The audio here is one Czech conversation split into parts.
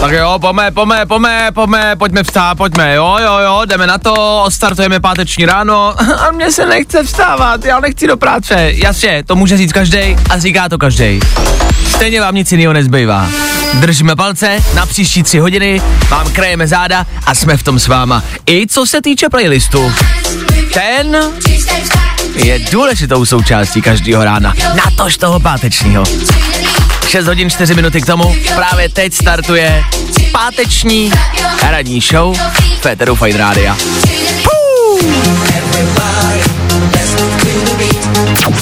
Tak jo, pojďme, pojďme, pojďme, pojďme, pojďme vstát, pojďme, jo, jo, jo, jdeme na to, odstartujeme páteční ráno a mně se nechce vstávat, já nechci do práce, jasně, to může říct každý a říká to každý. Stejně vám nic jiného nezbývá. Držíme palce na příští tři hodiny, vám krajeme záda a jsme v tom s váma. I co se týče playlistu. Ten je důležitou součástí každého rána, natož toho pátečního. 6 hodin 4 minuty k tomu. Právě teď startuje páteční ranní show Féteru Fine Rádia.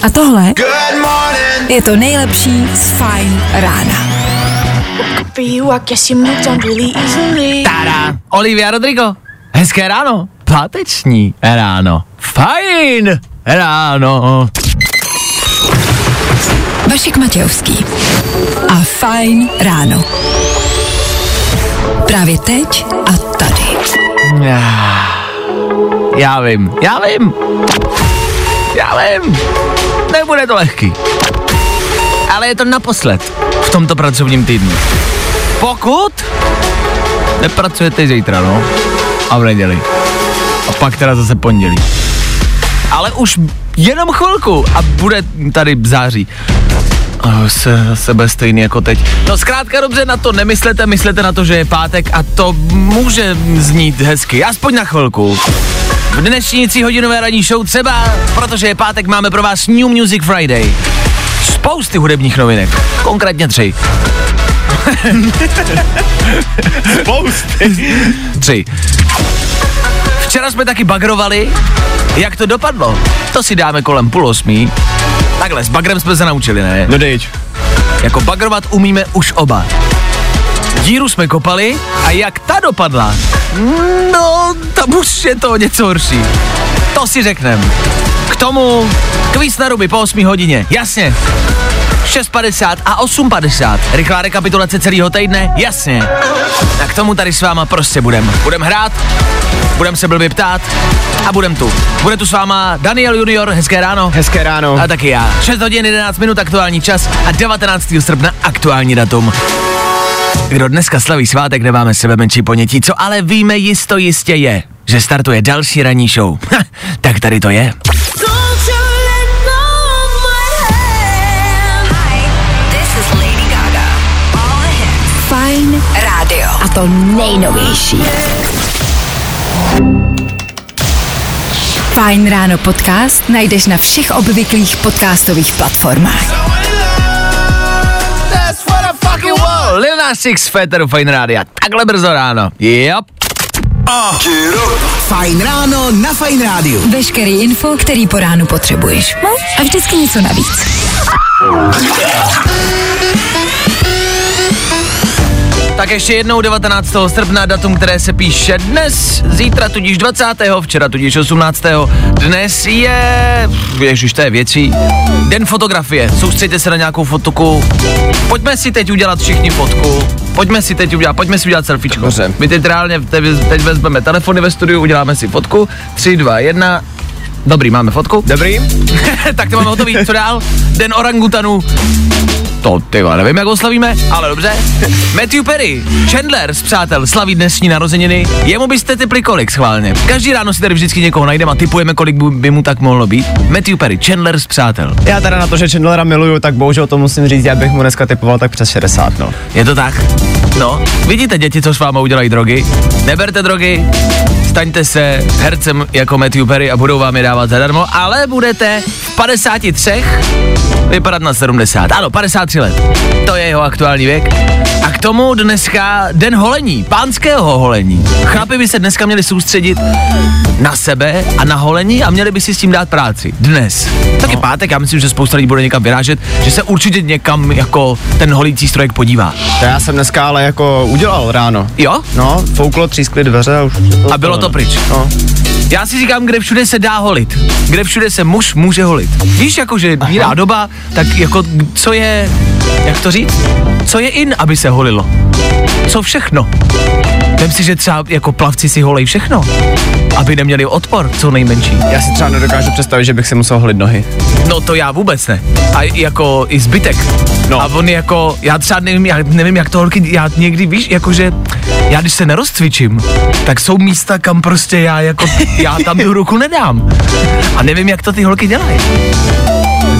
A tohle je to nejlepší z Fajn rána. Tada! Olivia Rodrigo. Hezké ráno. Páteční ráno. Fajn ráno. Vašek Matějovský a Fajn ráno. Právě teď a tady. Já vím, já vím. Já vím. Nebude to lehký. Ale je to naposled v tomto pracovním týdnu. Pokud nepracujete zítra, no. A v neděli. A pak teda zase pondělí. Ale už jenom chvilku a bude tady září. Se zase bude stejný jako teď. No zkrátka dobře na to nemyslete, myslete na to, že je pátek a to může znít hezky, aspoň na chvilku. V dnešní tříhodinové ranní show třeba, protože je pátek, máme pro vás New Music Friday. Spousty hudebních novinek, konkrétně tři. Spousty. Tři. Včera jsme taky bagrovali, jak to dopadlo. To si dáme kolem půl osmí. Takhle, s bagrem jsme se naučili, ne? No dejď. Jako bagrovat umíme už oba. Díru jsme kopali a jak ta dopadla? No, tam už je to něco horší. To si řeknem. K tomu kvíz na ruby po 8 hodině, jasně. 6.50 a 8.50. Rychlá rekapitulace celého týdne, jasně. A k tomu tady s váma prostě budem. Budem hrát, budem se blbě ptát a budem tu. Bude tu s váma Daniel Junior, hezké ráno. Hezké ráno. A taky já. 6 hodin 11 minut aktuální čas a 19. srpna aktuální datum. Kdo dneska slaví svátek, nemáme sebe menší ponětí, co ale víme jisto jistě je, že startuje další ranní show. Tak tady to je. To nejnovější. Fajn ráno podcast najdeš na všech obvyklých podcastových platformách. Lil Nas X, Féteru Fine Rádia. Takhle brzo ráno. Yep. Fajn ráno na Fajn rádiu. Veškerý info, který po ránu potřebuješ. No a vždycky něco navíc. Tak ještě jednou 19. srpna, datum, které se píše dnes, zítra tudíž 20. včera tudíž 18. Dnes je, ježiš, to je věcí, den fotografie. Soustřeďte se na nějakou fotku. Pojďme si teď udělat všichni fotku. Pojďme si teď udělat, pojďme si udělat selfiečko. Dobře. My teď reálně teď, teď vezmeme telefony ve studiu, uděláme si fotku. 3, 2, 1. Dobrý, máme fotku. Dobrý? tak to máme hotový. Co dál? Den orangutanů. To ty vole, nevím, jak ho slavíme, ale dobře. Matthew Perry, Chandler z Přátel, slaví dnešní narozeniny. Jemu byste typli kolik schválně. Každý ráno si tady vždycky někoho najdeme a typujeme, kolik by- by mu tak mohlo být. Matthew Perry, Chandler z Přátel. Já teda na to, že Chandlera miluju, tak bohužel to musím říct, já bych mu dneska typoval tak přes 60, no. Je to tak? No, vidíte děti, co s váma udělají drogy? Neberte drogy, staňte se hercem jako Matthew Perry a budou vám je dávat zadarmo, ale budete v 53 vypadat na 70. Ano, 53 let. To je jeho aktuální věk. A k tomu dneska den holení, pánského holení. Chlapi by se dneska měli soustředit na sebe a na holení a měli by si s tím dát práci. Dnes. Taky No. pátek, já myslím, že spousta lidí bude někam vyrážet, že se určitě někam jako ten holící strojek podívá. To já jsem dneska ale jako udělal ráno. Jo? No, fouklo, třískly dveře a už. A bylo to pryč. No. Já si říkám, kde všude se dá holit. Kde všude se muž může holit. Víš, jako, že jiná doba, tak jako, co je, jak to říct? Co je in, aby se holilo? Co všechno? Vem si, že třeba jako plavci si holej všechno, aby neměli odpor, co nejmenší. Já si třeba nedokážu představit, že bych si musel holit nohy. No to já vůbec ne. A jako i zbytek. No. A on jako, já třeba nevím, já nevím, jak to holky, já někdy víš, jakože, já když se nerozcvičím, tak jsou místa, kam prostě já jako, já tam tu ruku nedám. A nevím, jak to ty holky dělají.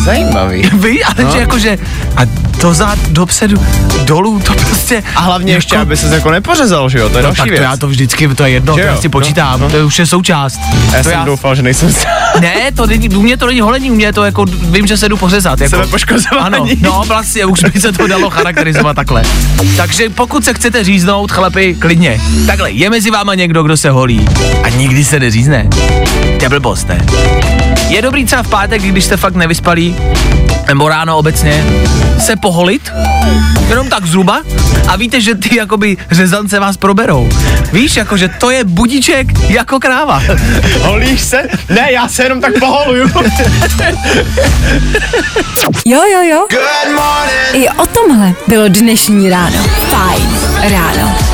Zajímavý. Ví, ale No. že jakože, a dozad, dopředu, dolů, to prostě. A hlavně ještě, jako- aby se jako nepořezal, že jo? To je No další tak to věc. já to vždycky, to je jedno, Že to jo? já si No, počítám, no. to už je součást. Já to jsem doufal, že nejsem Ne, to není, u mě to není holení, u mě to jako, vím, že se jdu pořezat. Jako, Sebepoškozování. Ano, no vlastně, už by se to dalo charakterizovat takhle. Takže pokud se chcete říznout, chlapi, klidně. Takhle, je mezi váma někdo, kdo se holí a nikdy se neřízne. To je blbost, ne? Je dobrý třeba v pátek, když jste fakt nevyspalí, nebo ráno obecně, se poholit, jenom tak zhruba, a víte, že ty jakoby řezance vás proberou. Víš, jakože to je budíček jako kráva. Holíš se? Ne, já se jenom tak poholuju. Jo, jo, jo. I o tomhle bylo dnešní ráno. Fajn ráno.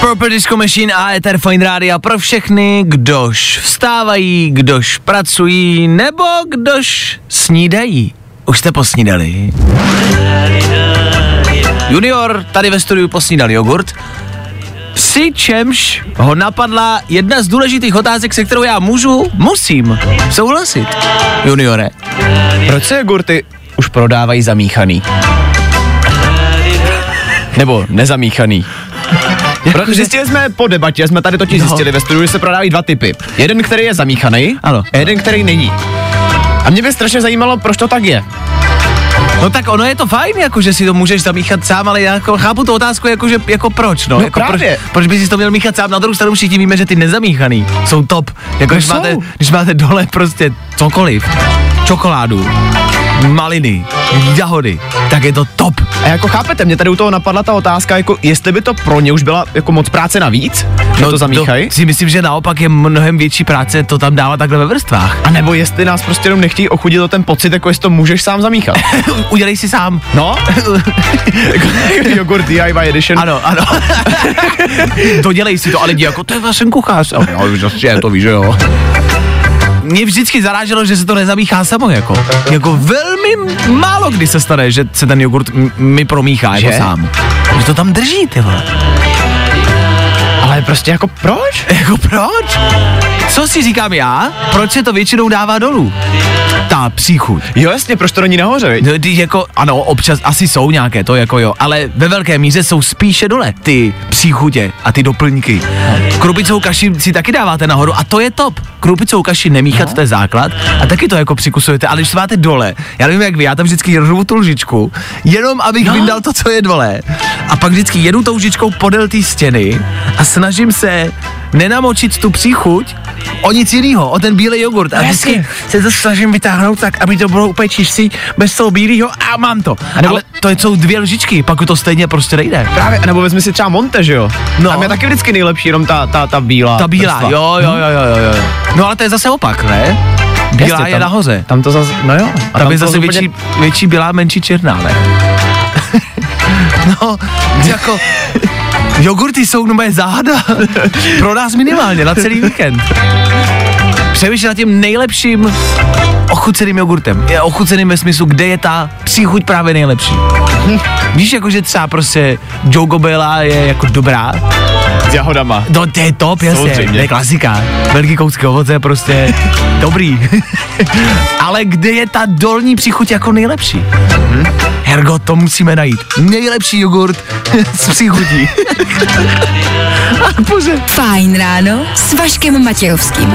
Purple Disco Machine a Ether Fine Radio pro všechny, kdož vstávají, kdož pracují, nebo kdož snídají. Už jste posnídali? Junior tady ve studiu posnídal jogurt, přičemž ho napadla jedna z důležitých otázek, se kterou já můžu, musím souhlasit. Juniore, Proč se jogurty už prodávají zamíchaný? Nebo nezamíchaný? Protože zjistili jsme po debatě, jsme tady totiž No. zjistili ve studiu, že se prodávají dva typy. Jeden, který je zamíchaný, Ano. a jeden, který není. A mě by strašně zajímalo, proč to tak je. No tak ono je to fajn, jako že si to můžeš zamíchat sám, ale já jako chápu tu otázku, jako, že, jako proč, no, No jako právě. Proč, proč bys si to měl míchat sám, na druhou stranu všichni víme, že ty nezamíchaný jsou top, jako No když, jsou. máte, když máte dole prostě cokoliv, čokoládu, maliny, jahody, tak je to top. A jako chápete, mě tady u toho napadla ta otázka, jako jestli by to pro ně už byla jako moc práce navíc, že to zamíchají, No, si myslím, že naopak je mnohem větší práce to tam dávat takhle ve vrstvách. a nebo jestli nás prostě jenom nechtějí ochudit o ten pocit, jako jestli to můžeš sám zamíchat. Udělej si sám. No, jako jogurt DIY edition. Ano, ano. Dodělej si to, ale lidi jako, to je vlastně kuchař. A jo, vlastně, to víš, že jo. Mě vždycky zaráželo, že se to nezamíchá samo, jako. Jako velmi málo kdy se stane, že se ten jogurt mi promíchá, jako Že? sám. Že to tam drží, ty vole. Ale prostě jako proč? Jako proč? Co si říkám já? Proč se to většinou dává dolů? Ta příchuť. Jo, jasně, proč to není nahoře, viď? No, ty jako, ano, občas asi jsou nějaké, to jako jo, ale ve velké míře jsou spíše dole ty příchutě a ty doplňky. Krupicovou kaši si taky dáváte nahoru a to je top. Krupicovou kaši nemíchat, to je základ a taky to jako přikusujete, ale když máte dole, já nevím jak vy, já tam vždycky rvu tu lžičku, jenom abych no. vyndal to, co je dole. A pak vždycky jedu tou lžičkou podél té stěny a snažím se nenamočit tu příchuť o nic jiného, o ten bílý jogurt. A vždycky se to snažím vytáhnout tak, aby to bylo úplně čistý, bez toho bílého a mám to. nebo- Ale to jsou dvě lžičky, pak to stejně prostě nejde. Právě, nebo vezmi si třeba Monte, že jo? No. Tam je taky vždycky nejlepší, jenom ta, ta, ta bílá. Ta bílá, vrstva. jo, jo, jo, jo, jo, jo. No ale to je zase opak, ne? Bílá Jasně, je tam- nahoře. Tam to zase, no jo. A Tam je to zase úplně- větší, větší bílá, menší černá, ne? no, jako, jogurty jsou moje záhada. Pro nás minimálně, na celý víkend. Přemýšlím nad tím nejlepším ochuceným jogurtem. Je ochuceným ve smyslu, kde je ta příchuť právě nejlepší. Víš, jako že třeba prostě Joe Bella je jako dobrá, S jahodama. No to je top, jasně, Samozřejmě. to je klasika. Velký kousky ovoce je prostě dobrý. Ale kde je ta dolní příchuť jako nejlepší? Hm? Hergo, to musíme najít. Nejlepší jogurt s příchutí. Bože. Fajn ráno s Vaškem Matějovským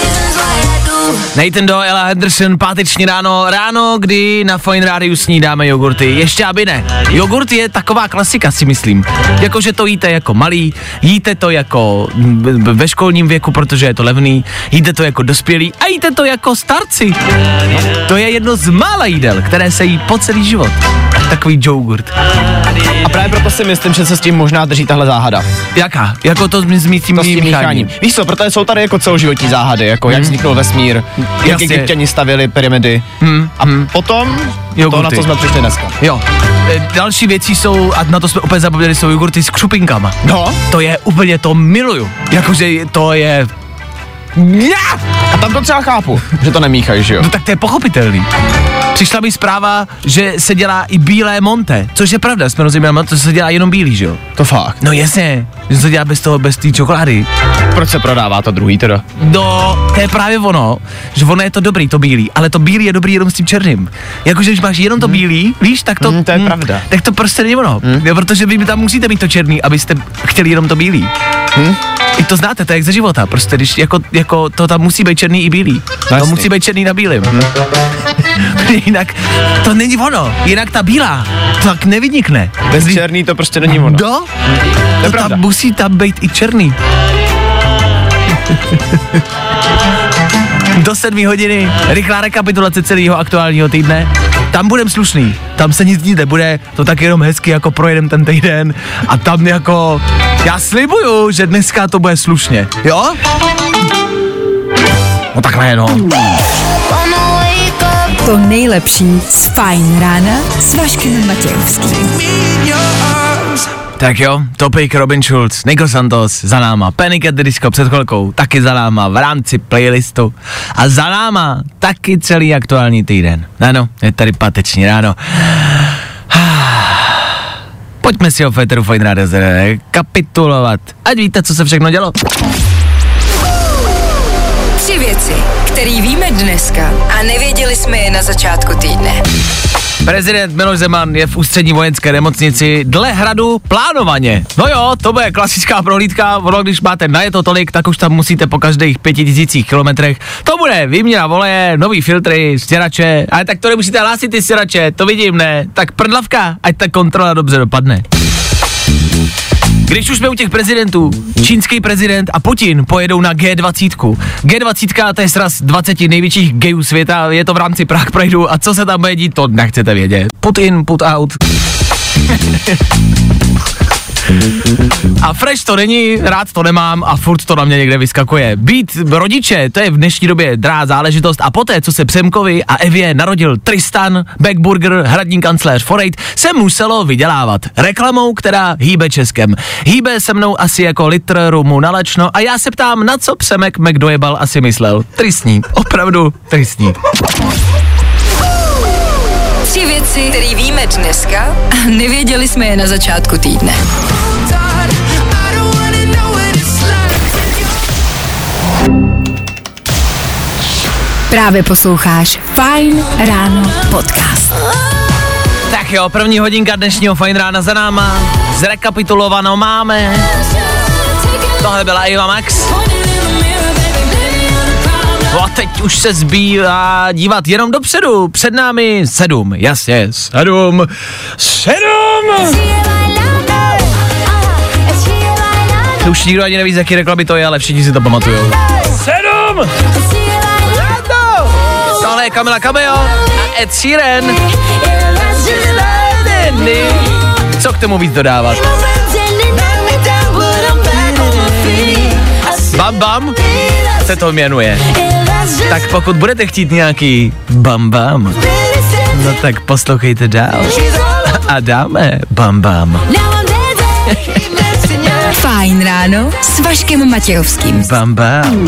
Nathan Doe, Ella Henderson, páteční ráno, ráno, kdy na Fine Rádiu snídáme jogurty. Ještě aby ne. Jogurt je taková klasika, si myslím. Jakože to jíte jako malý, jíte to jako mm, ve školním věku, protože je to levný, jíte to jako dospělí a jíte to jako starci. To je jedno z mála jídel, které se jí po celý život. Takový jogurt. Právě proto si myslím, že se s tím možná drží tahle záhada. Jaká? Jako to s s tím, To s tím mícháním. Víš co, protože jsou tady jako celoživotní záhady, jako jak vzniknul vesmír, jak Jasně. egyptěni stavěli pyramidy. Hmm, A potom to, na co jsme přišli dneska. Jo. E, Další věci jsou, a na to jsme úplně zapomněli, jsou jogurty s křupinkama. No, To je úplně, to miluju. Jakože to je... A tam to třeba chápu, že to nemíchají, že jo? No tak to je pochopitelný. Přišla mi zpráva, že se dělá i bílé monte, což je pravda, jsme rozuměli, to se dělá jenom bílý, že jo? To fakt. No jasně, že se dělá bez toho, bez té čokolády. Proč se prodává to druhý teda? No, to je právě ono, že ono je to dobrý, to bílý, ale to bílý je dobrý jenom s tím černým. Jakože, když máš jenom to bílý, víš, tak to... Hmm, to je pravda. Tak to prostě není ono, Hmm. jo, protože vy tam musíte mít to černý, abyste chtěli jenom to bílý. Hm? I to znáte, to je jak ze života, prostě, když jako, jako to tam musí být černý i bílý. To jasný. musí být černý na bílým. jinak to není ono, jinak ta bílá, to tak nevynikne. Bez Když- černý to prostě není ono. Do? je To pravda. tam musí tam být i černý. Do sedmí hodiny, rychlá rekapitulace celého aktuálního týdne. Tam budem slušný, tam se nic dít nebude, to tak jenom hezky jako projedem ten týden a tam jako, já slibuju, že dneska to bude slušně, jo? No takhle no. To nejlepší z Fine Rána s Vaškem Matějovským. Tak jo, Topik, Robin Schulz, Nico Santos za náma, Panic at the Disco před chvilkou, taky za náma v rámci playlistu a za náma taky celý aktuální týden. Ano, je tady páteční ráno. Pojďme si o Féteru Fine Radio kapitulovat, ať víte, co se všechno dělo. Tři věci, které víme dneska a nevěděli jsme je na začátku týdne. Prezident Miloš Zeman je v ústřední vojenské nemocnici dle hradu plánovaně. No jo, to bude klasická prohlídka, ono když máte najeto tolik, tak už tam musíte po každých pěti tisících kilometrech. To bude výměna voleje, nový filtry, stěrače, ale tak to nemusíte hlásit ty stěrače, to vidím, ne? Tak prdlavka, ať ta kontrola dobře dopadne. Když už jsme u těch prezidentů, čínský prezident a Putin pojedou na G20. G20 to je sraz 20 největších gayů světa, je to v rámci Prague Prideu a co se tam bude dít, to nechcete vědět. Put in, put out. A fresh to není, rád to nemám a furt to na mě někde vyskakuje. Být rodiče, to je v dnešní době drá záležitost a poté, co se Přemkovi a Evě narodil Tristan, Backburger, hradní kancléř Forejt, se muselo vydělávat reklamou, která hýbe Českem. Hýbe se mnou asi jako litr rumu na lečno a já se ptám, na co Přemek McDojebal asi myslel. Tristní, opravdu tristní. Věci, které víme dneska a nevěděli jsme je na začátku týdne. Právě posloucháš Fine Ráno podcast. Tak jo, první hodinka dnešního fajn rána za náma. Zrekapitulovanou máme. Tohle byla Iva Max. No a teď už se zbývá dívat jenom dopředu. Před námi sedm, jasně, sedm, sedm! Už nikdo ani neví, z jaký reklamy to je, ale všichni si to pamatujou. Sedm! Tohle je Kamila Cameo a Ed Sheeran. Co k tomu víc dodávat? Bam Bam se to jmenuje. Tak pokud budete chtít nějaký Bam Bam, no tak poslouchejte dál. A dáme Bam Bam. Fajn ráno s Vaškem Matějovským. Bam Bam.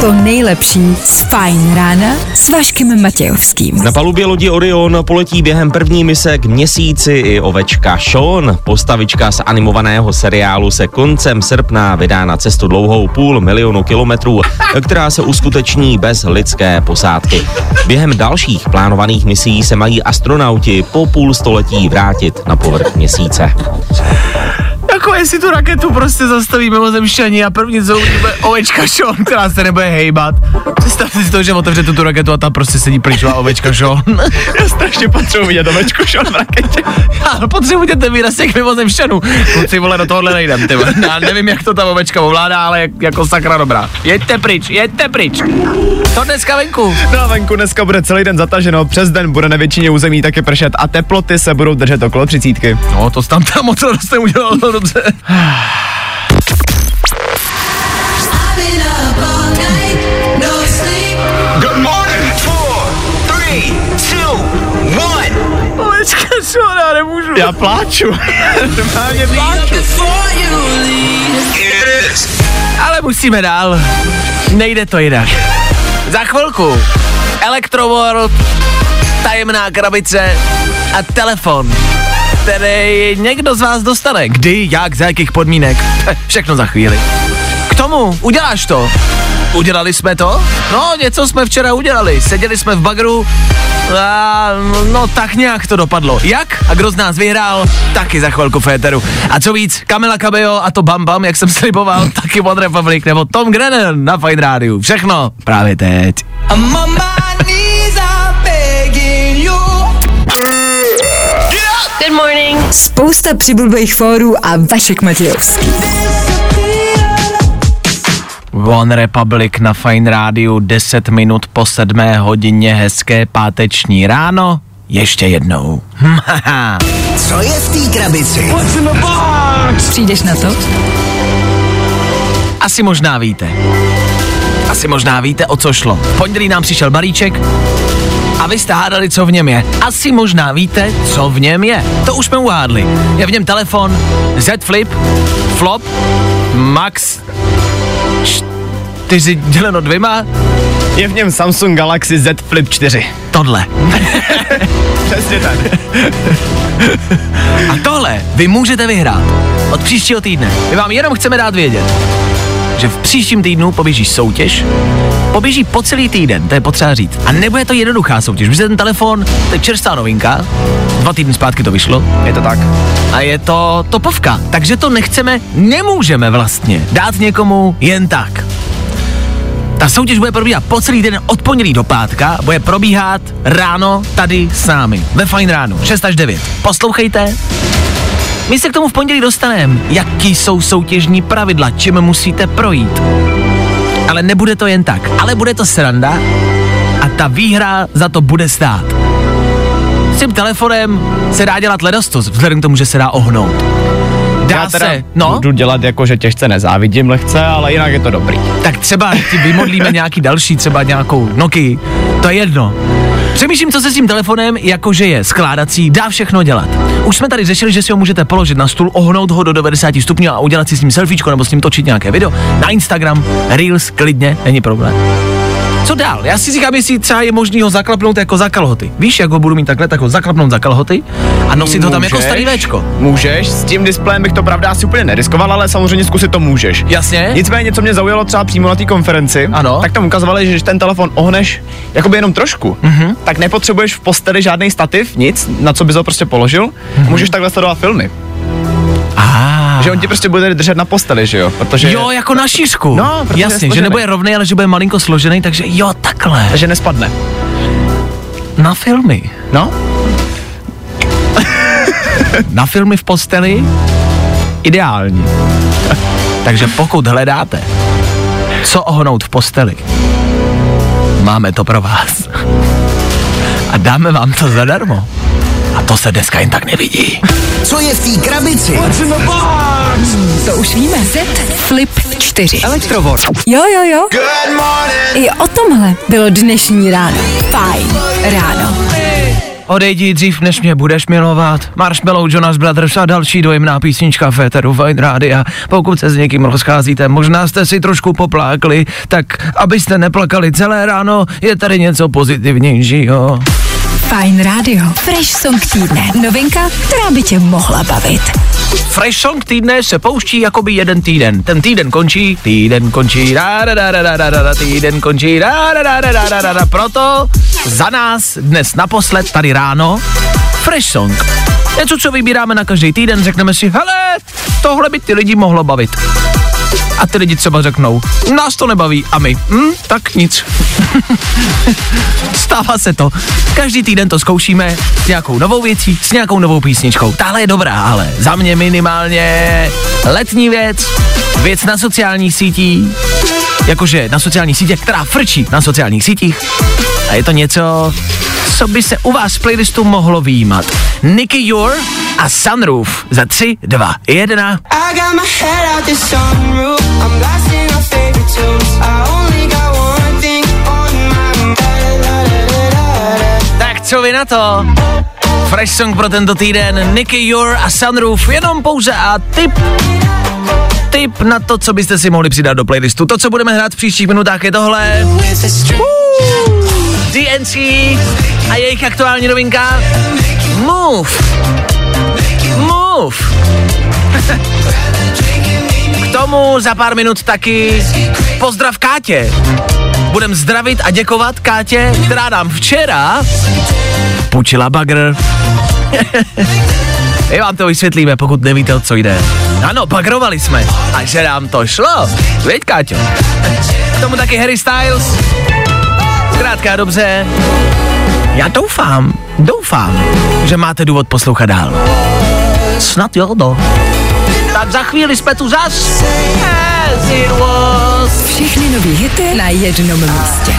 To nejlepší z Fajn rána s Vaškem Matějovským. Na palubě lodi Orion poletí během první mise k měsíci i ovečka Sean. Postavička z animovaného seriálu se koncem srpna vydá na cestu dlouhou půl milionu kilometrů, která se uskuteční bez lidské posádky. Během dalších plánovaných misí se mají astronauti po půl století vrátit na povrch měsíce. Jako jestli tu raketu prostě zastaví mimozemšťani a první co bude ovečka Sean, která se nebude hejbat. Představte si to, že otevřete tu raketu a tam prostě sedí pryčová ovečka Sean. Já strašně potřebuji vidět ovečku šel v raketě. Já potřebuji ten výraz těch mimozemšťanů. Kluci vole, do tohohle nejdem, ty. Já nevím, jak to ta ovečka ovládá, ale jak, jako sakra dobrá. Jeďte pryč, jeďte pryč. To dneska venku. No a venku dneska bude celý den zataženo, přes den bude na většině území taky pršet a teploty se budou držet okolo třicítky. No, to tam tam moc dost neudělal to dobře. Good morning. Four, three, two, one. Ovečka Sean, já nemůžu. Já pláču. Normálně pláču. Ale musíme dál. Nejde to jinak. Za chvilku Electroworld, tajemná krabice a telefon, který někdo z vás dostane. Kdy, jak, za jakých podmínek. Všechno za chvíli. K tomu, uděláš to. Udělali jsme to? No, něco jsme včera udělali. Seděli jsme v bagru a no tak nějak to dopadlo. Jak? A kdo z nás vyhrál? Taky za chvilku Féteru. A co víc, Kamila Cabello a to Bam Bam, jak jsem sliboval, taky One Republic nebo Tom Grennan na Fine Rádiu. Všechno právě teď. Good morning. Spousta přibulbých fórů a Vašek Matějovský. One Republic na Fine Rádiu 10 minut po 7 hodině hezké páteční ráno. Ještě jednou. Co je v té krabici? Přijdeš na to? Asi možná víte. Asi možná víte, o co šlo. V pondělí nám přišel balíček a vy jste hádali, co v něm je. Asi možná víte, co v něm je. To už jsme uhádli. Je v něm telefon Z Flip, Flop, Max 4 děleno dvěma, Je v něm Samsung Galaxy Z Flip 4. tohle. Přesně tak. A tohle vy můžete vyhrát od příštího týdne. My vám jenom chceme dát vědět, že v příštím týdnu poběží soutěž, poběží po celý týden, to je potřeba říct. A nebude to jednoduchá soutěž, protože ten telefon, to je čerstvá novinka, dva týdny zpátky to vyšlo Je to tak. a je to topovka, takže to nechceme, nemůžeme vlastně dát někomu jen tak. Ta soutěž bude probíhat po celý den od pondělí do pátka, bude probíhat ráno tady s námi, ve Fine ráno, 6 až 9. Poslouchejte, my se k tomu v pondělí dostaneme, jaký jsou soutěžní pravidla, čím musíte projít. Ale nebude to jen tak, ale bude to sranda a ta výhra za to bude stát. S tím telefonem se dá dělat ledostos, vzhledem k tomu, že se dá ohnout. Dá Já teda se, no, budu dělat jako, že těžce nezávidím lehce, ale jinak je to dobrý. tak třeba ti vymodlíme nějaký další, třeba nějakou Nokia, to je jedno. Přemýšlím, co se s tím telefonem, jakože je skládací, dá všechno dělat. Už jsme tady řešili, že si ho můžete položit na stůl, ohnout ho do 90 stupňů a udělat si s ním selfiečko nebo s ním točit nějaké video. Na Instagram, Reels, klidně, není problém. Co dál? Já si říkám, jestli třeba je možný ho zaklapnout jako za kalhoty. Víš, jak ho budu mít takhle, tak ho zaklapnout za kalhoty a nosit ho tam jako Můžeš. starý Včko. Můžeš, s tím displejem bych to pravda asi úplně neriskoval, ale samozřejmě zkusit to můžeš. Jasně? Nicméně, co mě zaujalo třeba přímo na té konferenci, Ano. tak tam ukazovali, že když ten telefon ohneš jakoby jenom trošku, mm-hmm. tak nepotřebuješ v posteli žádný stativ, nic, na co bys ho prostě položil, mm-hmm. můžeš takhle sledovat filmy. Že on ti prostě bude držet na posteli, že jo? Protože, Jo, jako na šířku. No, Jasně, že nebude rovný, ale že bude malinko složený, takže jo, takhle. že nespadne. Na filmy. No, Na filmy v posteli ideální. Takže pokud hledáte, co ohnout v posteli, máme to pro vás. A dáme vám to zadarmo. A to se dneska jen tak nevidí. Co je v té krabici? To už víme. Z Flip 4. Elektrovod. Jo, jo, jo. Good morning. I o tomhle bylo dnešní ráno. Fajn ráno. Odejdi dřív, než mě budeš milovat. Marshmallow, Jonas Brothers a další dojemná písnička Féteru Fine Rádia. Pokud se s někým rozcházíte, možná jste si trošku poplákli, tak abyste neplakali celé ráno, je tady něco pozitivnějšího. Fajn rádio. Fresh song týdne. Novinka, která by tě mohla bavit. Fresh Song týdne se pouští jakoby jeden týden. Ten týden končí, týden končí, da, da, da, da, da, da, da, týden končí, da, da, da, da, da, da, da, da. Proto za nás dnes naposled tady ráno Fresh Song. Něco, co vybíráme na každý týden, řekneme si, hele, tohle by ty lidi mohlo bavit. A ty lidi třeba řeknou, nás to nebaví a my, hm, tak nic. Stává se to. Každý týden to zkoušíme s nějakou novou věcí, s nějakou novou písničkou. Tahle je dobrá, ale za mě minimálně letní věc, věc na sociálních sítích, jakože na sociálních sítích, která frčí na sociálních sítích. A je to něco, co by se u vás v playlistu mohlo výjímat. Nicky Your a Sunroof za 3, 2, 1. I got my head out the sunroof. I'm blasting our favorite tunes. I only got one thing on my mind. Tak co vy na to? Fresh song pro tento týden, Nicky Your a Sunroof, jenom pouze a tip tip na to, co byste si mohli přidat do playlistu. To, co budeme hrát v příštích minutách, je tohle. DNC a jejich aktuální novinka Move. Move. K tomu za pár minut taky pozdrav Kátě. Budem zdravit a děkovat Kátě, která nám včera půjčila bagr. My vám to vysvětlíme, pokud nevíte, o co jde. Ano, bagrovali jsme. A že nám to šlo. Veď, Káťo. K tomu taky Harry Styles. Zkrátka dobře. Já doufám, doufám, že máte důvod poslouchat dál. Snad jo, no. Tak za chvíli jsme tu zas. Všechny nový hity na jednom místě.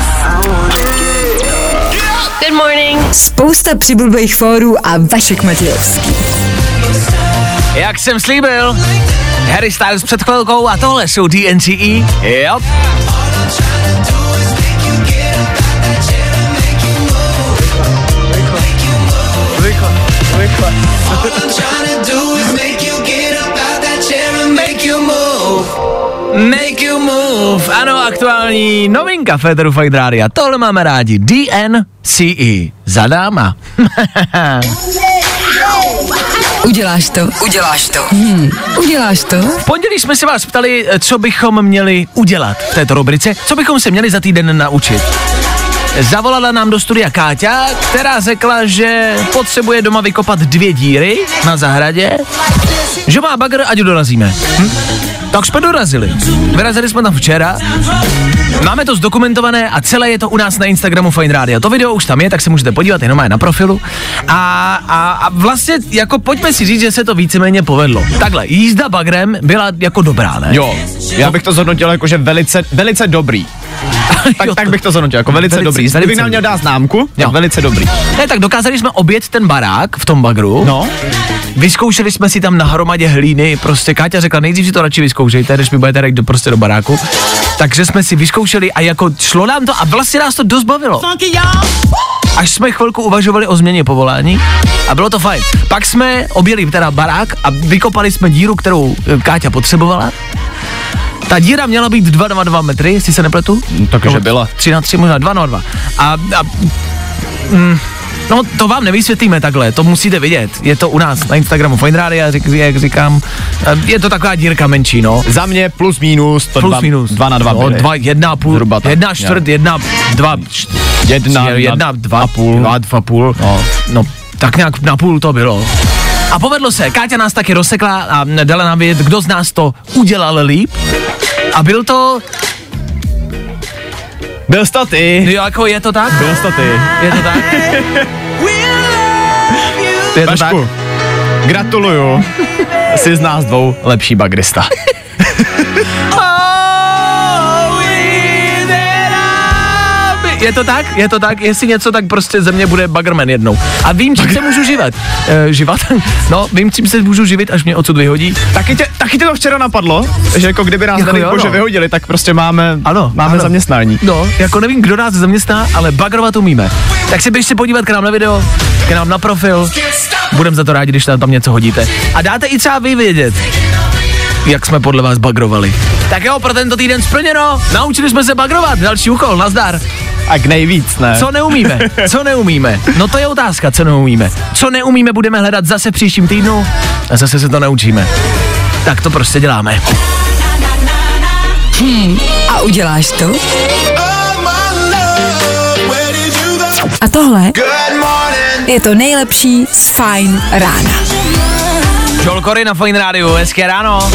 Good morning. Spousta přibulbých fórů a Vašek Matějovský. Jak jsem slíbil, Harry Styles před chvilkou a tohle jsou DNCE. Jo. Make you move. Ano, aktuální novinka Federu Fight Rádia. Tohle máme rádi. DNCE. Za dáma. Uděláš to? Uděláš to. Hmm. Uděláš to? V pondělí jsme se vás ptali, co bychom měli udělat v této rubrice, co bychom se měli za týden naučit. Zavolala nám do studia Káťa, která řekla, že potřebuje doma vykopat dvě díry na zahradě, že má bagr, ať dorazíme. Hm? Tak jsme dorazili. Vyrazili jsme tam včera, máme to zdokumentované a celé je to u nás na Instagramu Fine Radio. To video už tam je, tak se můžete podívat, jenom je na profilu. A, a, a vlastně, jako pojďme si říct, že se to víceméně povedlo. Takhle, jízda bagrem byla jako dobrá, ne? Jo, já bych to zhodnotil jako, že velice, velice dobrý. Tak, Jo, tak bych to zhodnotil, jako velice, Velice- dobrý. velice Kdybych nám měl dát známku, tak Jo. velice dobrý. Ne, tak dokázali jsme obět ten barák v tom bagru. No, Vyzkoušeli jsme si tam na hromadě hlíny, prostě Káťa řekla, nejdřív si to radši vyzkoušejte, než mi budete jít do, prostě do baráku. Takže jsme si vyzkoušeli a jako šlo nám to a vlastně nás to dost bavilo. Až jsme chvilku uvažovali o změně povolání a bylo to fajn. Pak jsme objeli teda barák a vykopali jsme díru, kterou eh, Káťa potřebovala. Ta díra měla být 2 na 2 metry, jestli se nepletu. takže Nebo byla. 3 na 3, možná 2 na 2. A, a mm, No, to vám nevysvětlíme takhle, to musíte vidět. Je to u nás na Instagramu Fine Radio, řík, jak říkám. Je to taková dírka menší, no. za mě plus minus, to Plus dva, minus. dva na dva. No, dva, jedna půl, Zhruba tak, jedna čtvrt, jo. jedna, dva, Jedna, jedna, jedna dva, a půl. Dva, dva půl. No. no, tak nějak na půl to bylo. A povedlo se, Káťa nás taky rozsekla a dala nám vědět, kdo z nás to udělal líp. A byl to, Byl jsi to ty. jo, jako je to tak? Byl jsi to ty. Je to tak? Je to tak? Gratuluju. Jsi z nás dvou lepší bagrista. Je to tak? Je to tak? Jestli něco, tak prostě ze mě bude Baggerman jednou. A vím, čím se můžu živit. E, živat? No, vím, čím se můžu živit, až mě odsud vyhodí. Taky tě, taky tě to včera napadlo, že jako kdyby nás Jako jako jo, bože no. vyhodili, tak prostě máme, Ano, máme ano. zaměstnání. No, jako nevím, kdo nás zaměstná, ale bagrovat umíme. Tak si běžte podívat k nám na video, k nám na profil. Budem za to rádi, když tam, tam něco hodíte. A dáte i třeba vy vědět, jak jsme podle vás bagrovali. Tak jo, pro tento týden splněno. Naučili jsme se bagrovat. Další úkol, nazdar. A k nejvíc, ne? Co neumíme? Co neumíme? No to je otázka, co neumíme. Co neumíme, budeme hledat zase v příštím týdnu a zase se to naučíme. Tak to prostě děláme. A uděláš to? A tohle je to nejlepší z Fine rána. Joel Corey na Fine Radio, hezké ráno.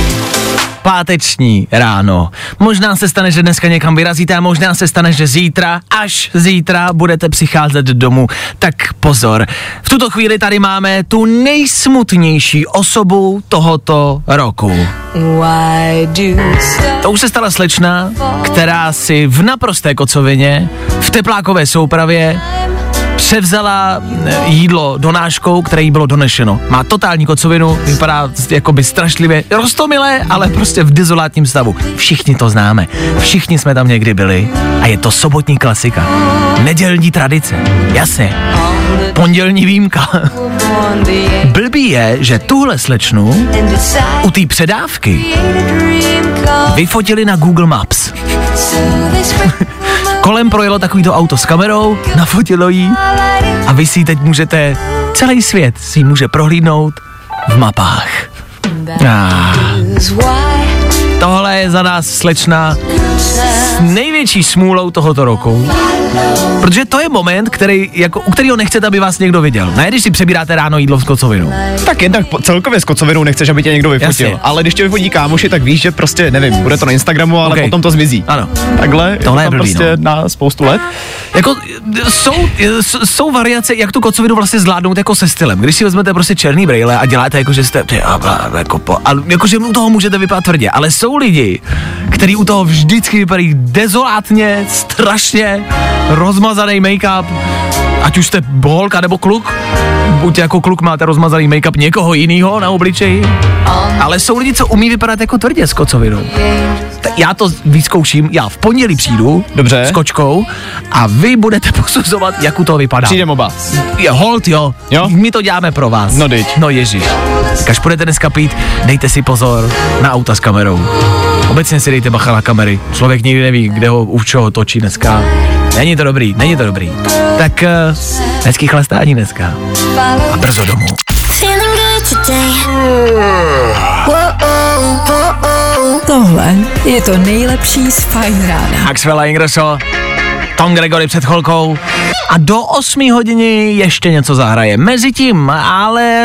Páteční ráno. Možná se stane, že dneska někam vyrazíte a možná se stane, že zítra, až zítra budete přicházet domů. Tak pozor. V tuto chvíli tady máme tu nejsmutnější osobu tohoto roku. To už se stala slečna, která si v naprosté kocovině, v teplákové soupravě převzala eh, jídlo donáškou, které jí bylo donešeno. Má totální kocovinu, vypadá jakoby strašlivě rostomilé, ale prostě v dezolátním stavu. Všichni to známe, všichni jsme tam někdy byli a je to sobotní klasika. Nedělní tradice, jasně. Pondělní výjimka. Blbý je, že tuhle slečnu u té předávky vyfotili na Google Maps. Kolem projelo takovýto auto s kamerou, nafotilo jí a vy si teď můžete, celý svět si může prohlídnout v mapách. Ah. Tohle je za nás slečna s největší smůlou tohoto roku. Protože to je moment, který, jako, u kterého nechcete, aby vás někdo viděl. Ne, když si přebíráte ráno jídlo s kocovinou. Tak jednak po- celkově s kocovinou nechceš, aby tě někdo vyfotil. Jasně. Ale když tě vyfotí kámoši, tak víš, že prostě, nevím, bude to na Instagramu, ale Ok. potom to zmizí. Ano. Takhle, je to Tohle je blbý, prostě no. na spoustu let. Jako jsou, jsou variace, jak tu kocovinu vlastně zvládnout jako se stylem. Když si vezmete prostě černý brýle a děláte jako, že jste, ty, a, a, jako, po, a, jako, že u toho můžete vypadat tvrdě, ale jsou lidi, kteří u toho vždycky vypadají dezolátně, strašně, rozmazaný make-up, ať už jste holka nebo kluk, buď jako kluk máte rozmazaný make-up někoho jiného na obličeji, ale jsou lidi, co umí vypadat jako tvrdě s kocovinou. Tak já to vyzkouším, já v pondělí přijdu Dobře. s kočkou a vy budete posuzovat, jak u toho vypadá. Přijdem oba. Je hold, jo. Jo? My to děláme pro vás. No dyť. No ježiš. Tak Až budete dneska pít, dejte si pozor na auta s kamerou. Obecně si dejte bacha na kamery. Člověk nikdy neví, kde ho u čeho točí dneska. Není to dobrý, není to dobrý. Tak uh, hezký chlastání dneska. A brzo domů. Tohle je to nejlepší z Fine rána. Maxwell Ingrosso, Tom Gregory před chvilkou a do 8 hodiny ještě něco zahraje. Mezitím ale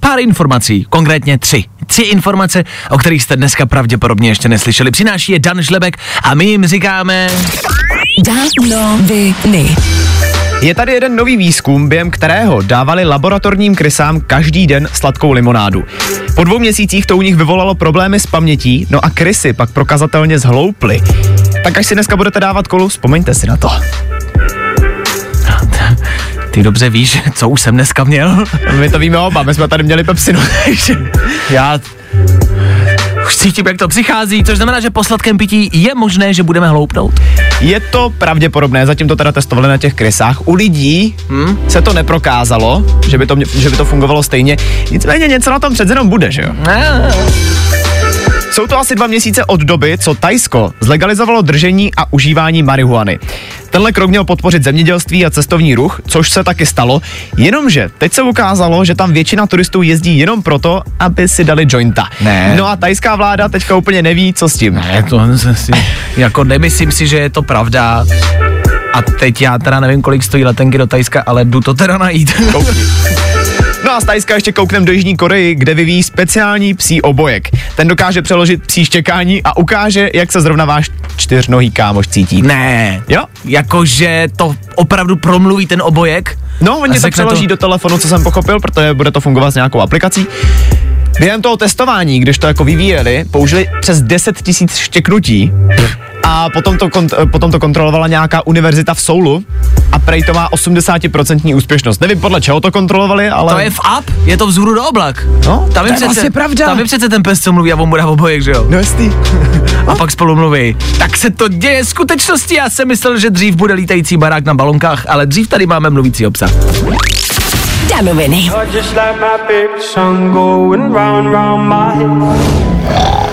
pár informací, konkrétně tři. Tři informace, o kterých jste dneska pravděpodobně ještě neslyšeli. Přináší je Dan Žlebek a my jim říkáme... Danoviny. Je tady jeden nový výzkum, během kterého dávali laboratorním krysám každý den sladkou limonádu. Po dvou měsících to u nich vyvolalo problémy s pamětí, no a krysy pak prokazatelně zhlouply. Tak až si dneska budete dávat kolu, vzpomeňte si na to. Ty dobře víš, co už jsem dneska měl? My to víme oba, my jsme tady měli pepsinu, takže Já už cítím, jak to přichází, což znamená, že po sladkém pití je možné, že budeme hloupnout. je to pravděpodobné, zatím to teda testovali na těch krysách. U lidí hm, se to neprokázalo, že by to, že by to fungovalo stejně, nicméně něco na tom přece jenom bude, že jo? Jsou to asi dva měsíce od doby, co Tajsko zlegalizovalo držení a užívání marihuany. Tenhle krok měl podpořit zemědělství a cestovní ruch, což se taky stalo, jenomže teď se ukázalo, že tam většina turistů jezdí jenom proto, aby si dali jointa. Ne. No a tajská vláda teďka úplně neví, co s tím. Ne, to si, jako nemyslím si, že je to pravda. A teď já teda nevím, kolik stojí letenky do Tajska, ale jdu to teda najít. No a z Tajska ještě kouknem do Jižní Koreji, kde vyvíjí speciální psí obojek. Ten dokáže přeložit psí štěkání a ukáže, jak se zrovna váš čtyřnohý kámoš cítí. ne, Jo? jakože to opravdu promluví ten obojek. No, oni to přeloží to- do telefonu, co jsem pochopil, protože bude to fungovat s nějakou aplikací. Během toho testování, když to jako vyvíjeli, použili přes 10 tisíc štěknutí a potom to, kont- potom to kontrolovala nějaká univerzita v Soulu prej to má 80% úspěšnost. Nevím podle čeho to kontrolovali, ale... To je v app, je to vzhůru do oblak. No, tam to je vlastně pravda. Tam je přece ten pes, co mluví a on bude obojek, že jo? No jestli. A pak spolu mluví. Tak se to děje v skutečnosti. Já jsem myslel, že dřív bude lítající barák na balonkách, ale dřív tady máme mluvící obsah. Danoviny. Just like my favorite song going round round my head.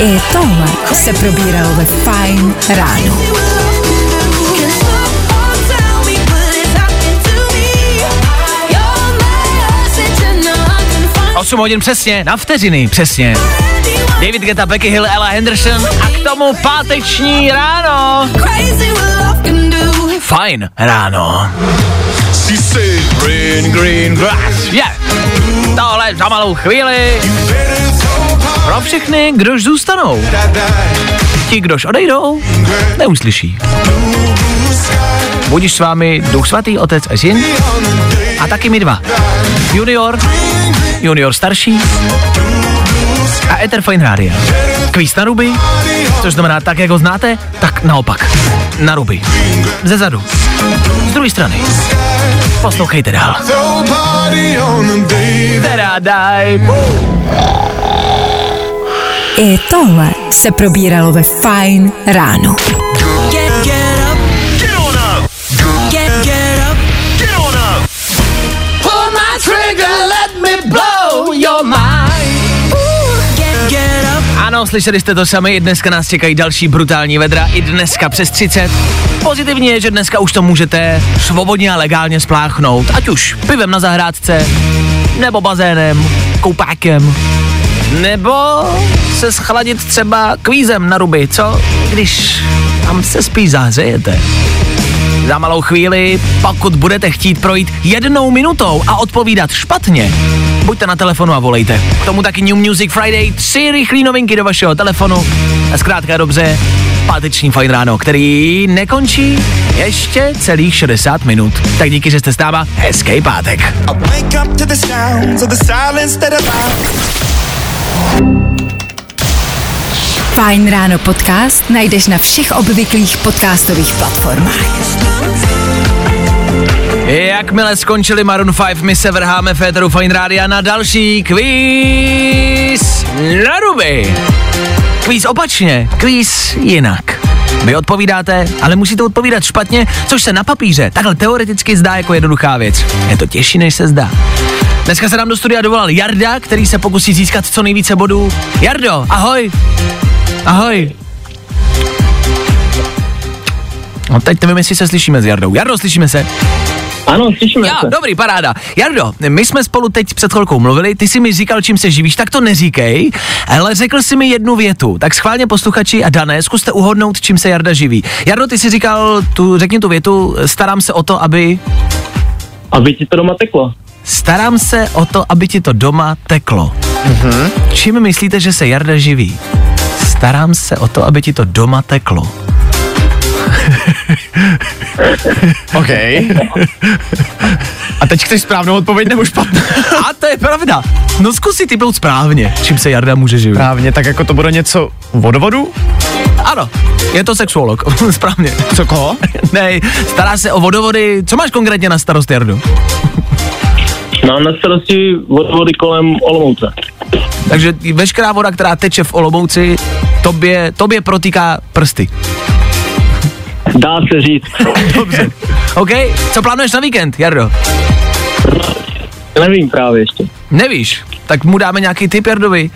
I tohle se probíralo ve Fine ráno. 8 hodin přesně, na vteřiny přesně. David Guetta, Becky Hill, Ella Henderson a k tomu páteční ráno. Fajn ráno. She said, green, green grass. Je, tohle za malou chvíli pro všechny, kdož zůstanou. Ti, kdož odejdou, neuslyší. Budíš s vámi Duch Svatý, Otec a Syn a taky my dva. Junior, junior starší a Ether Fine Radio. Kvíz na ruby, což znamená tak, jak ho znáte, tak naopak. Na ruby. Ze zadu. Z druhé strany. Poslouchejte dál. Teda daj. I tohle se probíralo ve Fine ráno. Ano, slyšeli jste to sami, i dneska nás čekají další brutální vedra, i dneska přes 30. Pozitivně je, že dneska už to můžete svobodně a legálně spláchnout, ať už pivem na zahrádce, nebo bazénem, koupákem, nebo se schladit třeba kvízem na ruby, co? Když tam se spíš zahřejete. Za malou chvíli, pokud budete chtít projít jednou minutou a odpovídat špatně, buďte na telefonu a volejte. K tomu taky New Music Friday, tři rychlé novinky do vašeho telefonu a zkrátka dobře, páteční fajn ráno, který nekončí ještě celých 60 minut. Tak díky, že jste s náma, hezký pátek. Wake up to the sounds of the silence that allows. Fine ráno podcast najdeš na všech obvyklých podcastových platformách. Jakmile skončili Maroon 5, my se vrháme Féteru Fine Rádia na další kvíz na ruby. Kvíz opačně, kvíz jinak. Vy odpovídáte, ale musíte odpovídat špatně, což se na papíře takhle teoreticky zdá jako jednoduchá věc. Je to těžší, než se zdá. Dneska se nám do studia dovolal Jarda, který se pokusí získat co nejvíce bodů. Jardo, ahoj. Ahoj. No teď nevím, jestli se slyšíme s Jardou. Jardo, slyšíme se? Ano, slyšíme Jo, se. dobrý, paráda. Jardo, my jsme spolu teď před chvilkou mluvili, ty jsi mi říkal, čím se živíš, tak to neříkej, ale řekl jsi mi jednu větu. Tak schválně posluchači a dané, zkuste uhodnout, čím se Jarda živí. Jardo, ty jsi říkal, tu, řekni tu větu, starám se o to, aby... Aby ti to doma teklo. Starám se o to, aby ti to doma teklo. Mm-hmm. Čím myslíte, že se Jarda živí? Starám se o to, aby ti to doma teklo. OK. A teď chceš správnou odpověď nebo špatnou? A to je pravda. No zkus si typnout správně, čím se Jarda může živit. Právně, tak jako to bude něco vodovodu? Ano, je to sexuolog, správně. Co koho? ne, stará se o vodovody. Co máš konkrétně na starost, Jardo? Mám na starosti vodovody kolem Olomouce. Takže veškerá voda, která teče v Olomouci, tobě, tobě protýká prsty. Dá se říct. Dobře. OK, co plánuješ na víkend, Jardo? Nevím právě ještě. Nevíš, tak mu dáme nějaký tip Jardovi.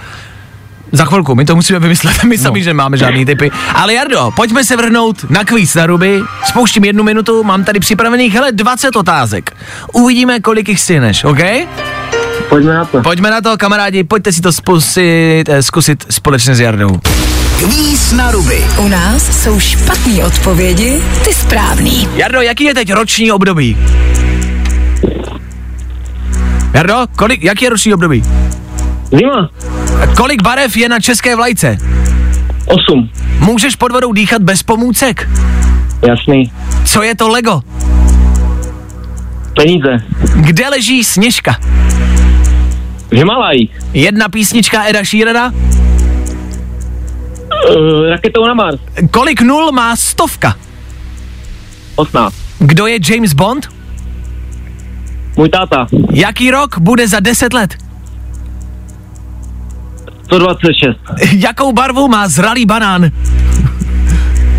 Za chvilku, my to musíme vymyslet, my sami, no. že máme žádný typy. Ale Jardo, pojďme se vrhnout na kvíz na ruby. Spouštím jednu minutu, mám tady připravených, hele, 20 otázek. Uvidíme, kolik jich stíneš, OK? Pojďme na to. Pojďme na to, kamarádi, pojďte si to zkusit, eh, zkusit společně s Jardou. Kvíz na ruby. U nás jsou špatné odpovědi, ty správný. Jardo, jaký je teď roční období? Jardo, kolik, jaký je roční období? Zima. Kolik barev je na české vlajce? 8. Můžeš pod vodou dýchat bez pomůcek? Jasný. Co je to Lego? Peníze. Kde leží Sněžka? V Himalajích. Jedna písnička Eda Sheerana? Uh, raketou na Mars. Kolik nul má stovka? 18. Kdo je James Bond? Můj táta. Jaký rok bude za 10 let? 126. Jakou barvu má zralý banán?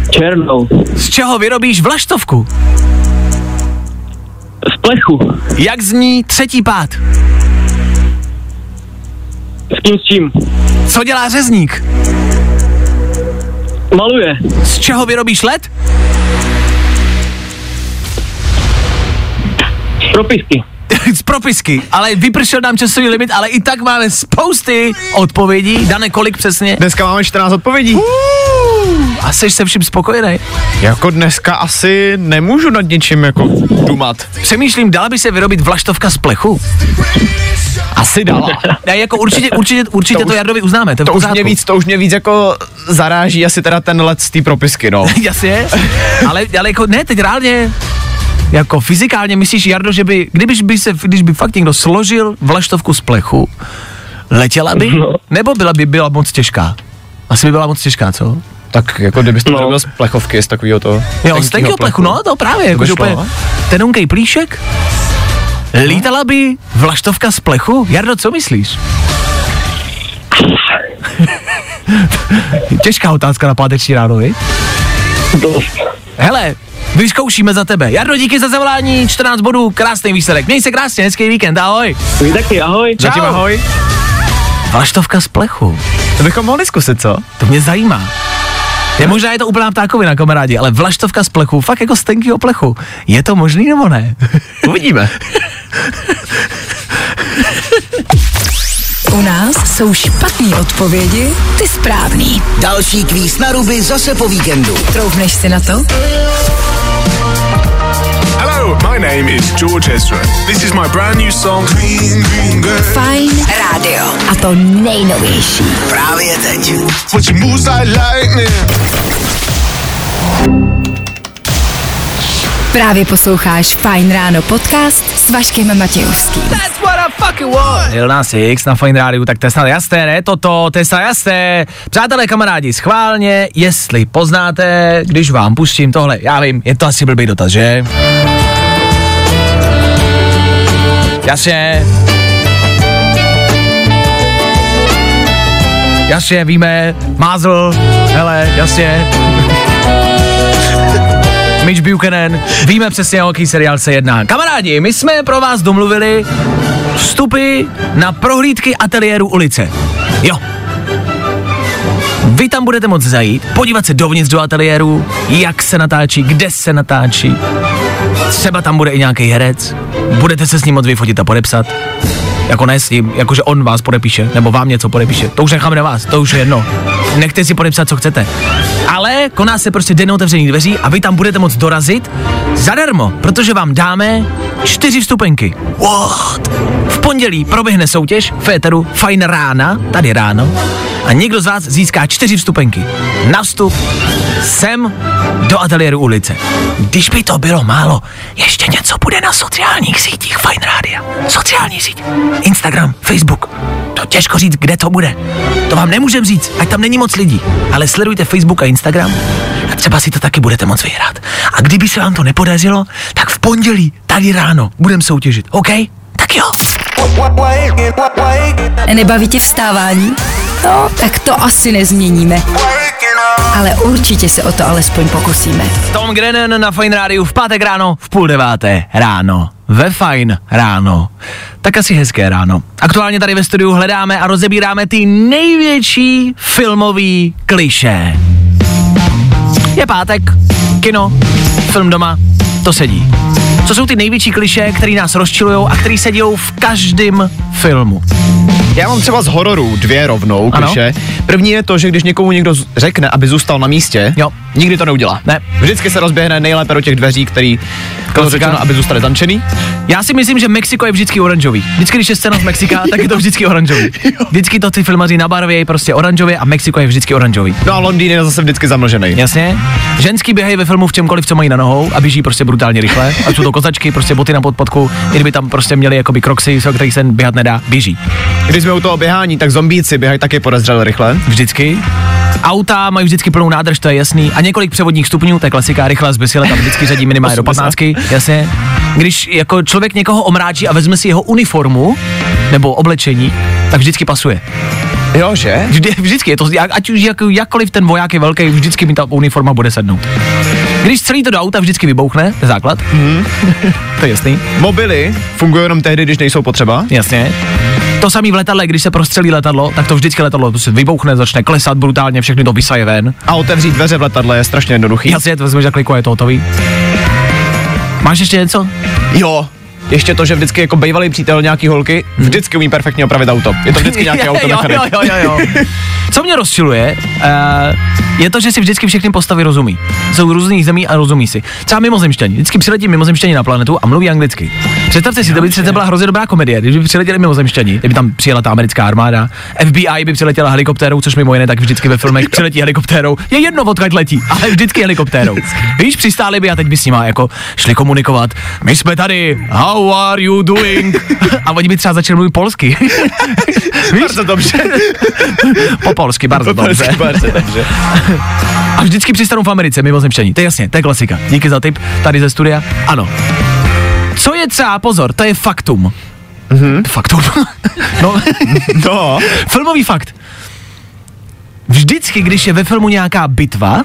Černou. Z čeho vyrobíš vlaštovku? Z plechu. Jak zní třetí pád? S kým s čím? Co dělá řezník? Maluje. Z čeho vyrobíš led? Z propisky. z propisky, ale vypršel nám časový limit, ale i tak máme spousty odpovědí. Dane, kolik přesně? Dneska máme 14 odpovědí. A jsi se vším spokojený? Jako dneska asi nemůžu nad něčím jako dumat. Přemýšlím, dala by se vyrobit vlaštovka z plechu? Asi dala. Ne, jako určitě, určitě, určitě to, To už- Jardovi uznáme, to, To už mě víc, to už mě víc jako zaráží asi teda ten let z té propisky, no. Jasně, ale, ale jako ne, teď reálně, jako fyzikálně myslíš, Jardo, že by, kdybyš by se, když by fakt někdo složil vlaštovku z plechu, letěla by? No. Nebo byla by byla moc těžká? Asi by byla moc těžká, co? Tak jako kdybyste to No. z plechovky, z takového to. Jo, z tenkého plechu, no to právě, jako by že úplně no. tenunkej plíšek. Lítala by vlaštovka z plechu? Jardo, co myslíš? Těžká otázka na páteční ráno, vi? Dost. Hele, vyzkoušíme za tebe. Jardo, díky za zavolání, 14 bodů, krásný výsledek. Měj se krásně, hezký víkend, ahoj. Vy taky, ahoj. Zatím ahoj. Vlaštovka z plechu, To bychom mohli zkusit, co? to mě zajímá. Je možná je to úplná ptákovina, kamarádi, ale vlaštovka z plechu, fakt jako z tenkýho plechu. Je to možný nebo ne? Uvidíme. U nás jsou špatné odpovědi, ty správný. Další kvíz na ruby zase po víkendu. Troufneš si na to? Hello, my name is George Ezra. This is my brand new song, Green Green Girl. Fajn rádio. A to nejnovější. Právě teď. But she moves like lightning. Právě posloucháš Fajn ráno podcast s Vaškem Matějovským. That's what I fucking want. Lil Nas X na Fine Radio, tak to je snad jasné, ne? Toto, to je snad jasné. Přátelé, kamarádi, schválně, jestli poznáte, když vám pustím tohle, já vím, je to asi blbý dotaz, že? Jasně. Jasně, víme, Mázl, hele, jasně. Mitch Buchanan, víme přesně, o jaký seriál se jedná. Kamarádi, my jsme pro vás domluvili vstupy na prohlídky ateliéru ulice. Jo. Vy tam budete moct zajít, podívat se dovnitř do ateliéru, jak se natáčí, kde se natáčí. Třeba tam bude i nějaký herec, budete se s ním moct vyfotit a podepsat. Jako ne jakože on vás podepíše, nebo vám něco podepíše. To už necháme na vás, to už je jedno. Nechte si podepsat, co chcete. Ale koná se prostě den otevřených dveří a vy tam budete moct dorazit zadarmo, protože vám dáme čtyři vstupenky. What? V pondělí proběhne soutěž Féteru Fajn rána, tady ráno, a někdo z vás získá čtyři vstupenky. Na vstup sem do ateliéru ulice. Když by to bylo málo, ještě něco bude na sociálních sítích Fine Rádia. Sociální síť. Instagram, Facebook. To těžko říct, kde to bude. To vám nemůžem říct, ať tam není moc lidí. Ale sledujte Facebook a Instagram a třeba si to taky budete moc vyhrát. A kdyby se vám to nepodařilo, tak v pondělí, tady ráno, budem soutěžit, OK? Tak jo. Nebaví tě vstávání? No, tak to asi nezměníme. Ale určitě se o to alespoň pokusíme. Tom Grennan na Fine Rádiu v pátek ráno v půl deváté ráno. Ve Fine ráno. Tak asi hezké ráno. Aktuálně tady ve studiu hledáme a rozebíráme ty největší filmový kliše. Je pátek, kino, film doma, to sedí. Co jsou ty největší kliše, které nás rozčilujou a které se dějou v každém filmu? Já mám třeba z hororů dvě rovnou, kliše. První je to, že když někomu někdo řekne, aby zůstal na místě, Jo. nikdy to neudělá. Ne. Vždycky se rozběhne nejlépe do těch dveří, který bylo řečeno, aby zůstali zamčený. Já si myslím, že Mexiko je vždycky oranžový. Vždycky, když je scéna z Mexika, tak je to vždycky oranžový. Vždycky to ty filmaři nabarvějí prostě oranžově a Mexiko je vždycky oranžový. No a Londýn je zase vždycky zamlžený. Jasně. Ženský běhají ve filmu v čemkoliv, co mají na nohou a běží prostě brutálně rychle. Ať jsou to kozačky, prostě boty na podpadku, i kdyby tam prostě měli jakoby kroxy, o kterých se běhat nedá, běží. Když jsme u toho běhání, tak zombíci běhají taky podezřele rychle. Vždycky. Auta mají vždycky plnou nádrž, to je jasný. A několik převodních stupňů, to je klasika, rychlá zbysile, tam vždycky řadí minimálně do 80. 15, jasně. Když jako člověk někoho omráčí a vezme si jeho uniformu nebo oblečení, tak vždycky pasuje. Jo, že? Vždy, vždycky je to, ať už jak, jakkoliv ten voják je velký, vždycky mi ta uniforma bude sednout. Když celý to do auta vždycky vybouchne, to základ. Mhm. to je jasný. Mobily fungují jenom tehdy, když nejsou potřeba. Jasně. To samý v letadle, když se prostřelí letadlo, tak to vždycky letadlo vybouchne, začne klesat brutálně, všechny to vysaje ven. A otevřít dveře v letadle je strašně jednoduchý. Jasně, to vezmeš za kliku a je to hotový. Máš ještě něco? Jo, ještě to, že vždycky jako bývalý přítel nějaký holky, vždycky umí perfektně opravit auto. Je to vždycky nějaký auto jo, jo, jo, jo, jo. Co mě rozčiluje, uh, je to, že si vždycky všechny postavy rozumí. Jsou různých zemí a rozumí si. Třeba mimozemšťani. Vždycky přiletí mimozemšťani na planetu a mluví anglicky. Představte si, to by přece byla hrozně dobrá komedie, kdyby přiletěli mimozemšťani, kdyby tam přijela ta americká armáda, FBI by přiletěla helikoptérou, což mimo jiné tak vždycky ve filmech přiletí helikoptérou. Je jedno, odkud letí, ale vždycky helikoptérou. Víš, přistáli by a teď by s nima jako šli komunikovat. My jsme tady, how are you doing? A oni by třeba začali mluvit polsky. Víš? Bardzo dobře. Po polsky, bardzo dobře. Bardzo dobře. A vždycky přistanou v Americe, mimozemšťani. To je jasně, to je klasika. Díky za tip tady ze studia. Ano. Co je třeba, pozor, to je faktum. Mm-hmm. Faktum. no, No. filmový fakt. Vždycky, když je ve filmu nějaká bitva,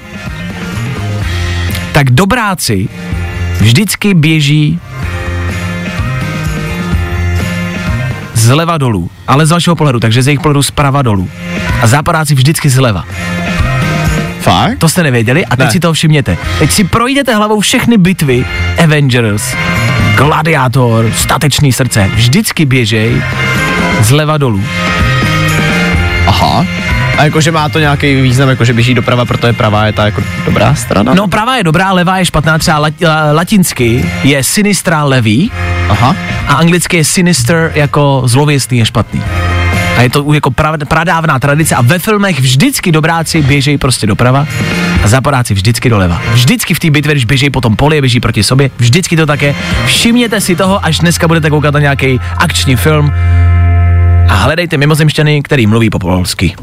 tak dobráci vždycky běží zleva dolů, ale z vašeho pohledu, takže z jejich pohledu zprava dolů. A západáci vždycky zleva. Fakt? To jste nevěděli a teď Ne. si to všimněte. Teď si projdete hlavou všechny bitvy Avengers, Gladiátor, Statečný srdce. Vždycky běžej zleva dolů. Aha. A jakože má to nějaký význam, jakože běží doprava, proto je pravá je ta jako dobrá strana? No pravá je dobrá, levá je špatná, třeba lat, la, latinsky je sinistra levý Aha. a anglicky je sinister jako zlověstný je špatný. A je to jako pra, pradávná tradice a ve filmech vždycky dobráci běžejí prostě doprava a západáci vždycky doleva. Vždycky v té bitvě, když běžejí po tom poli, běží proti sobě, vždycky to také. Všimněte si toho, až dneska budete koukat na nějaký akční film a hledejte mimozemšťany, který mluví po polsky.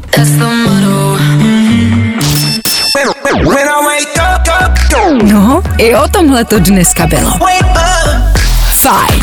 No, i o tomhle to dneska bylo. Fajn.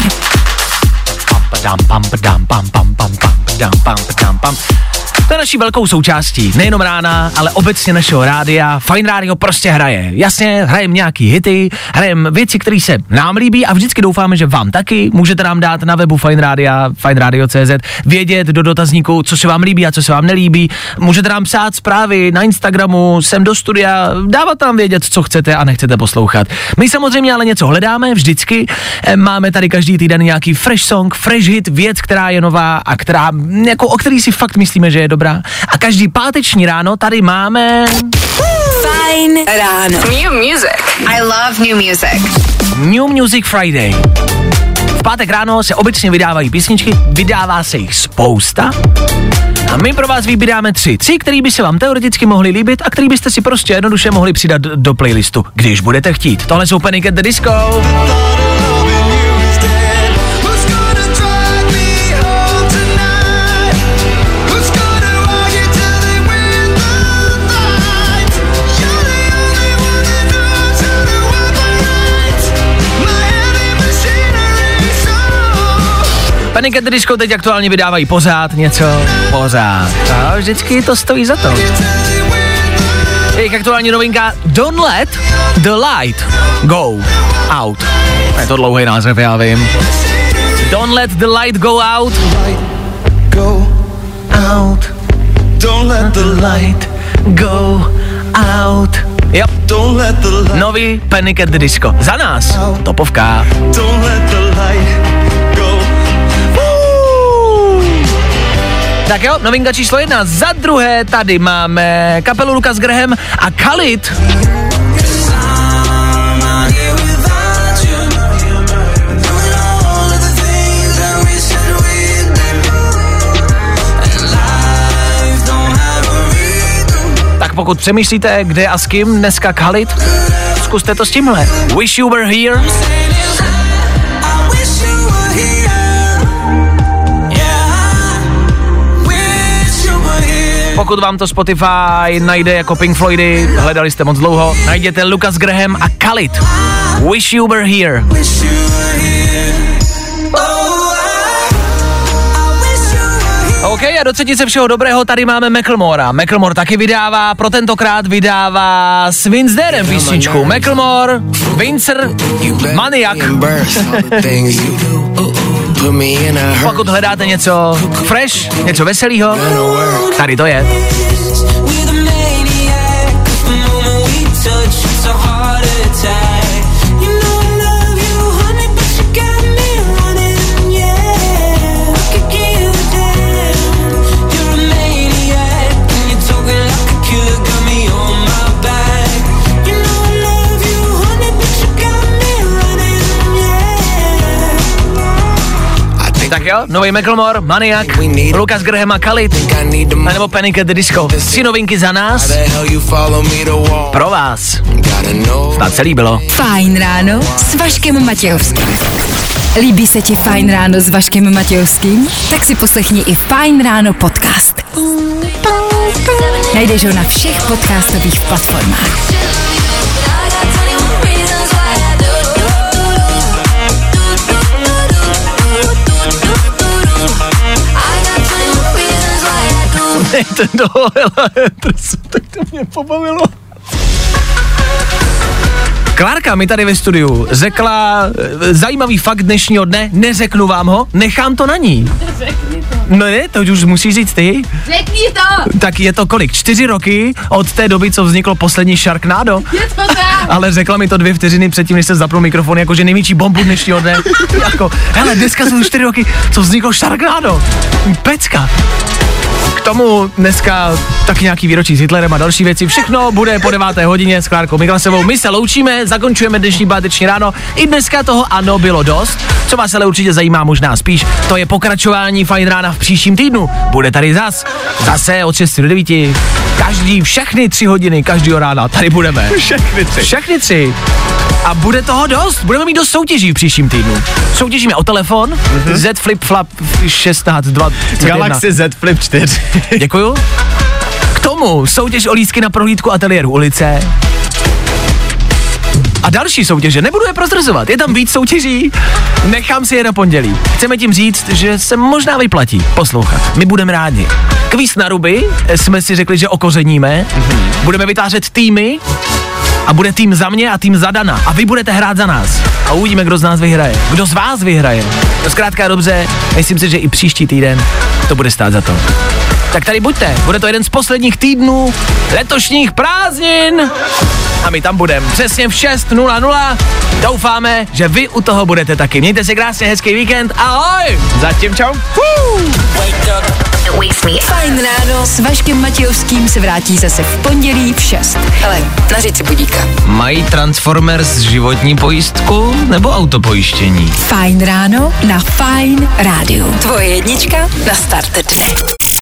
Padam, pam, padam, pam, pam, pam, pam, padam, pam, padam, pam. To je naší velkou součástí, nejenom rána, ale obecně našeho rádia. Fine rádio prostě hraje. Jasně, hrajeme nějaký hity, hrajeme věci, které se nám líbí a vždycky doufáme, že vám taky. Můžete nám dát na webu Fine Rádia, fineradio.cz, vědět do dotazníku, co se vám líbí a co se vám nelíbí. Můžete nám psát zprávy na Instagramu, sem do studia, dávat nám vědět, co chcete a nechcete poslouchat. My samozřejmě ale něco hledáme vždycky. Eh, Máme tady každý týden nějaký fresh song, fresh hit, věc, která je nová a která, jako, o který si fakt myslíme, že je dobrá. A každý páteční ráno tady máme Fajn ráno. New music. I love new music. New Music Friday. V pátek ráno se obecně vydávají písničky, vydává se jich spousta. A my pro vás vybíráme tři. Tři, který by se vám teoreticky mohli líbit a který byste si prostě jednoduše mohli přidat do playlistu, když budete chtít. Tohle jsou Panic at the Disco. Panic at the Disco teď aktuálně vydávají pořád něco, pořád. A vždycky to stojí za to. Jejich aktuální novinka Don't let the light go out. Je to dlouhý název, já vím. Don't let the light go out. Go out. Don't let the light go out. Jo. Don't let the light Nový Panic at the Disco. Za nás. Topovka. Don't let the Tak jo, novinka číslo jedna. Za druhé tady máme kapelu Lucas Graham a Khalid. Tak pokud přemýšlíte, kde a s kým dneska Khalid, zkuste to s tímhle. Wish you were here. Pokud vám to Spotify najde jako Pink Floydy, hledali jste moc dlouho, najděte Lucas Graham a Khalid. Wish you were here. OK, a do třetice všeho dobrého tady máme Macklemora. Macklemore taky vydává, pro tentokrát vydává s Vince písničku. Macklemore, Vincer, Maniak. Pokud hledáte něco fresh, něco veselého, tady to je. Tak jo, nový Macklemore, Maniak, Lukas Graham a Khalid, a nebo Panic at the Disco. Tři novinky za nás, pro vás. Snad se líbilo. Fajn ráno s Vaškem Matějovským. Líbí se ti Fajn ráno s Vaškem Matějovským? Tak si poslechni i Fajn ráno podcast. Najdeš ho na všech podcastových platformách. Ten do tak to mě pobavilo. Klárka mi tady ve studiu řekla eh, zajímavý fakt dnešního dne, neřeknu vám ho, nechám to na ní. No ne, to už musíš říct ty. Řekni to! Tak je to kolik? Čtyři roky od té doby, co vzniklo poslední Sharknado? Je to tak! Ale řekla mi to dvě vteřiny předtím, než se zapnul mikrofon, jakože největší bombu dnešního dne. jako, hele, dneska jsou čtyři roky, co vzniklo Sharknado. Pecka. K tomu dneska taky nějaký výročí s Hitlerem a další věci. Všechno bude po deváté hodině s Klárkou Miklasovou. My se loučíme, zakončujeme dnešní páteční ráno. I dneska toho ano bylo dost. Co vás ale určitě zajímá možná spíš, to je pokračování Fajn rána v příštím týdnu. Bude tady zas. Zase od 6 do 9. Každý, všechny tři hodiny, každýho rána tady budeme. Všechny tři. Všechny tři. A bude toho dost. Budeme mít dost soutěží v příštím týdnu. Soutěžíme o telefon mm-hmm. Z Flip Flap 16 20 Galaxy Z Flip 4. Děkuju. K tomu soutěž o lístky na prohlídku ateliéru ulice. A další soutěže, nebudu je prozrazovat, je tam víc soutěží, nechám si je na pondělí. Chceme tím říct, že se možná vyplatí poslouchat. My budeme rádi. Kvíz na ruby jsme si řekli, že okořeníme, mm-hmm. budeme vytvářet týmy a bude tým za mě a tým za Dana. A vy budete hrát za nás. A uvidíme, kdo z nás vyhraje. Kdo z vás vyhraje. No zkrátka dobře, myslím si, že i příští týden to bude stát za to. Tak tady buďte, bude to jeden z posledních týdnů letošních prázdnin a my tam budeme přesně v 6.00. Doufáme, že vy u toho budete taky. Mějte se krásně, hezký víkend, ahoj! Zatím čau. Fajn ráno s Vaškem Matějovským se vrátí zase v pondělí v 6. Ale nařiď si budíka. Mají Transformers životní pojistku nebo autopojištění? Fajn ráno na Fajn rádiu. Tvoje jednička na start dne.